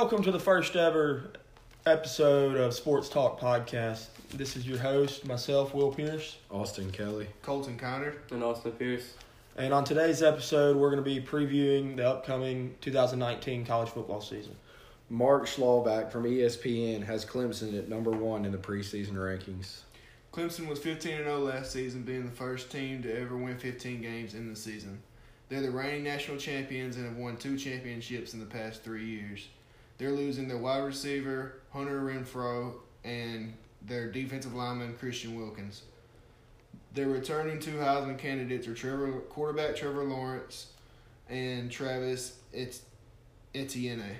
Welcome to the first ever episode of Sports Talk Podcast. This is your host, myself, Will Pierce. Austin Kelly. Colton Connor. And Austin Pierce. And on today's episode, we're going to be previewing the upcoming 2019 college football season. Mark Schlabach from ESPN has Clemson at number one in the preseason rankings. Clemson was 15 and 0 last season, being the first team to ever win 15 games in the season. They're the reigning national champions and have won two championships in the past three years. They're losing their wide receiver, Hunter Renfrow, and their defensive lineman, Christian Wilkins. Their returning two Heisman candidates are Trevor, quarterback Trevor Lawrence and Travis Et- Etienne.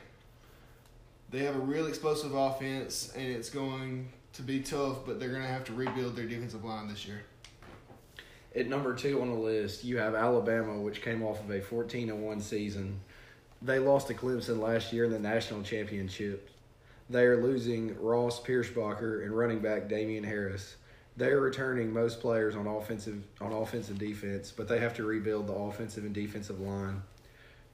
They have a real explosive offense, and it's going to be tough, but they're going to have to rebuild their defensive line this year. At number two on the list, you have Alabama, which came off of a 14 and 1 season. They lost to Clemson last year in the national championship. They are losing Ross Pierschbacher and running back Damien Harris. They are returning most players on offensive on offensive defense, but they have to rebuild the offensive and defensive line.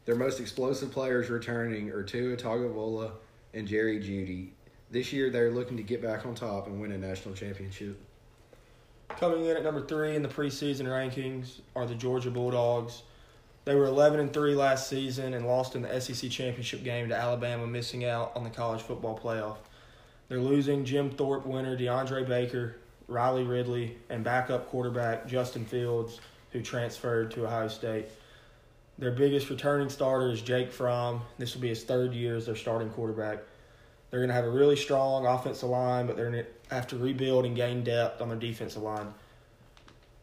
Their most explosive players returning are Tua Tagovailoa and Jerry Jeudy. This year, they're looking to get back on top and win a national championship. Coming in at number three in the preseason rankings are the Georgia Bulldogs. They were 11 and 3 last season and lost in the SEC championship game to Alabama, missing out on the college football playoff. They're losing Jim Thorpe winner DeAndre Baker, Riley Ridley, and backup quarterback Justin Fields, who transferred to Ohio State. Their biggest returning starter is Jake Fromm. This will be his third year as their starting quarterback. They're going to have a really strong offensive line, but they're going to have to rebuild and gain depth on their defensive line.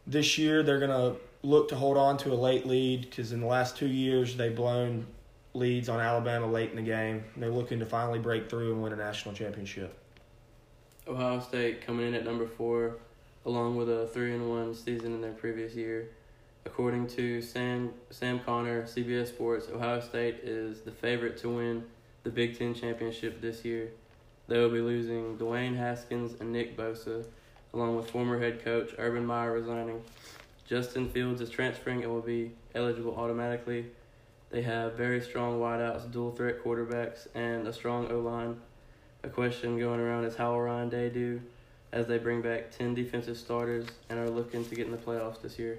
This year, they're going to look to hold on to a late lead because in the last two years, they've blown leads on Alabama late in the game. They're looking to finally break through and win a national championship. Ohio State coming in at number four, along with a three and one season in their previous year. According to Sam Sam Connor, CBS Sports, Ohio State is the favorite to win the Big Ten championship this year. They will be losing Dwayne Haskins and Nick Bosa, along with former head coach Urban Meyer resigning. Justin Fields is transferring and will be eligible automatically. They have very strong wideouts, dual threat quarterbacks, and a strong O line. A question going around is how will Ryan Day do as they bring back 10 defensive starters and are looking to get in the playoffs this year.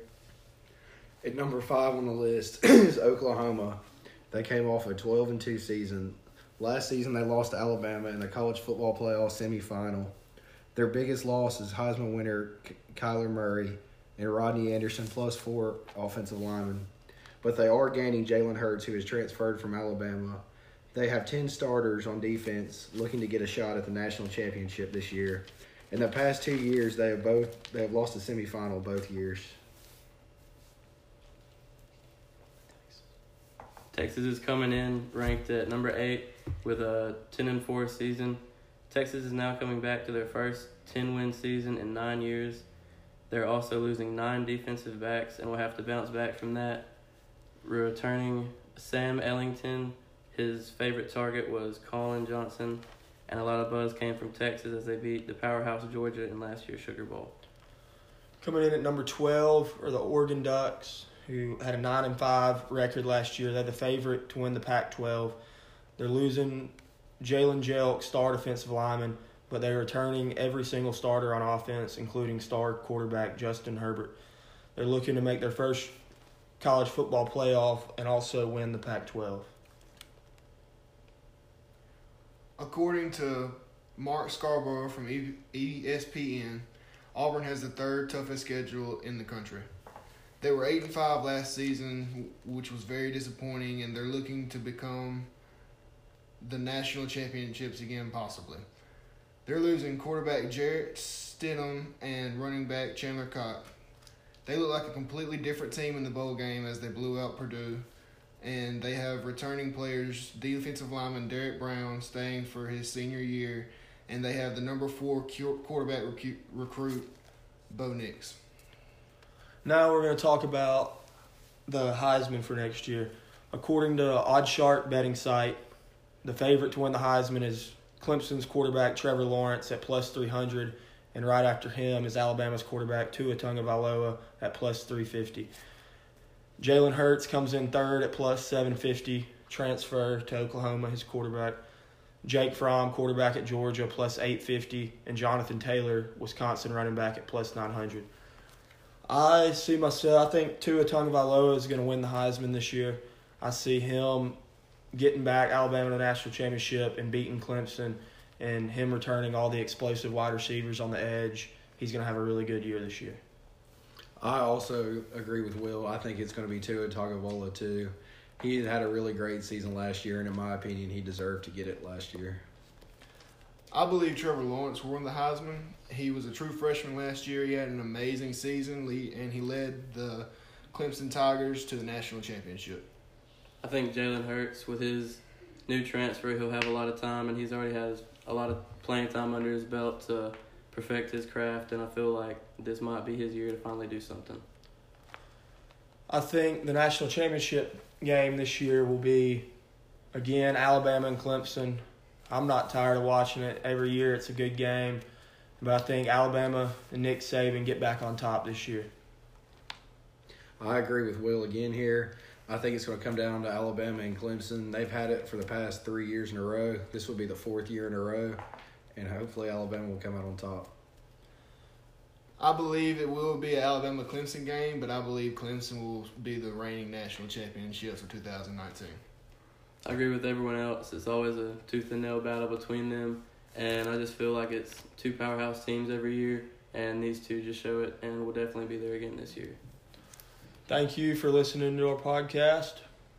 At number five on the list is Oklahoma. They came off a 12 and 2 season. Last season, they lost to Alabama in the college football playoff semifinal. Their biggest loss is Heisman winner Kyler Murray and Rodney Anderson, plus four offensive linemen. But they are gaining Jalen Hurts, who has transferred from Alabama. They have 10 starters on defense looking to get a shot at the national championship this year. In the past two years, they have both they have lost the semifinal both years. Texas is coming in ranked at number eight with a 10 and 4 season. Texas is now coming back to their first 10 win season in nine years. They're also losing nine defensive backs and will have to bounce back from that. Returning Sam Ehlinger, his favorite target was Collin Johnson, and a lot of buzz came from Texas as they beat the powerhouse Georgia in last year's Sugar Bowl. Coming in at number 12 are the Oregon Ducks, who had a 9 and 5 record last year. They're the favorite to win the Pac 12. They're losing Jalen Jelk, star defensive lineman, but they're returning every single starter on offense, including star quarterback Justin Herbert. They're looking to make their first college football playoff and also win the Pac 12. According to Mark Scarborough from ESPN, Auburn has the third toughest schedule in the country. They were eight and five last season, which was very disappointing, and they're looking to become the national championships again, possibly. They're losing quarterback Jarrett Stidham and running back Chandler Cobb. They look like a completely different team in the bowl game as they blew out Purdue and they have returning players, defensive lineman Derrick Brown staying for his senior year, and they have the number four quarterback recruit, Bo Nix. Now we're going to talk about the Heisman for next year. According to OddsShark betting site, the favorite to win the Heisman is Clemson's quarterback Trevor Lawrence at plus 300, and right after him is Alabama's quarterback Tua Tagovailoa at plus 350. Jalen Hurts comes in third at plus 750, transfer to Oklahoma, his quarterback. Jake Fromm, quarterback at Georgia, plus 850, and Jonathan Taylor, Wisconsin running back at plus 900. I see myself, I think Tua Tagovailoa is going to win the Heisman this year. I see him getting back Alabama to the national championship and beating Clemson and him returning all the explosive wide receivers on the edge. He's going to have a really good year this year. I also agree with Will. I think it's going to be Tua Tagovailoa too. He had a really great season last year, and in my opinion, he deserved to get it last year. I believe Trevor Lawrence won the Heisman. He was a true freshman last year. He had an amazing season, and he led the Clemson Tigers to the national championship. I think Jalen Hurts, with his new transfer, he'll have a lot of time, and he's already has a lot of playing time under his belt to perfect his craft. And I feel like this might be his year to finally do something. I think the national championship game this year will be again Alabama and Clemson. I'm not tired of watching it every year. It's a good game, but I think Alabama and Nick Saban get back on top this year. I agree with Will again here. I think it's going to come down to Alabama and Clemson. They've had it for the past three years in a row. This will be the fourth year in a row, and hopefully Alabama will come out on top. I believe it will be an Alabama Clemson game, but I believe Clemson will be the reigning national championships for 2019. I agree with everyone else. It's always a tooth and nail battle between them, and I just feel like it's two powerhouse teams every year, and these two just show it, and we'll definitely be there again this year. Thank you for listening to our podcast.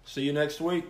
See you next week.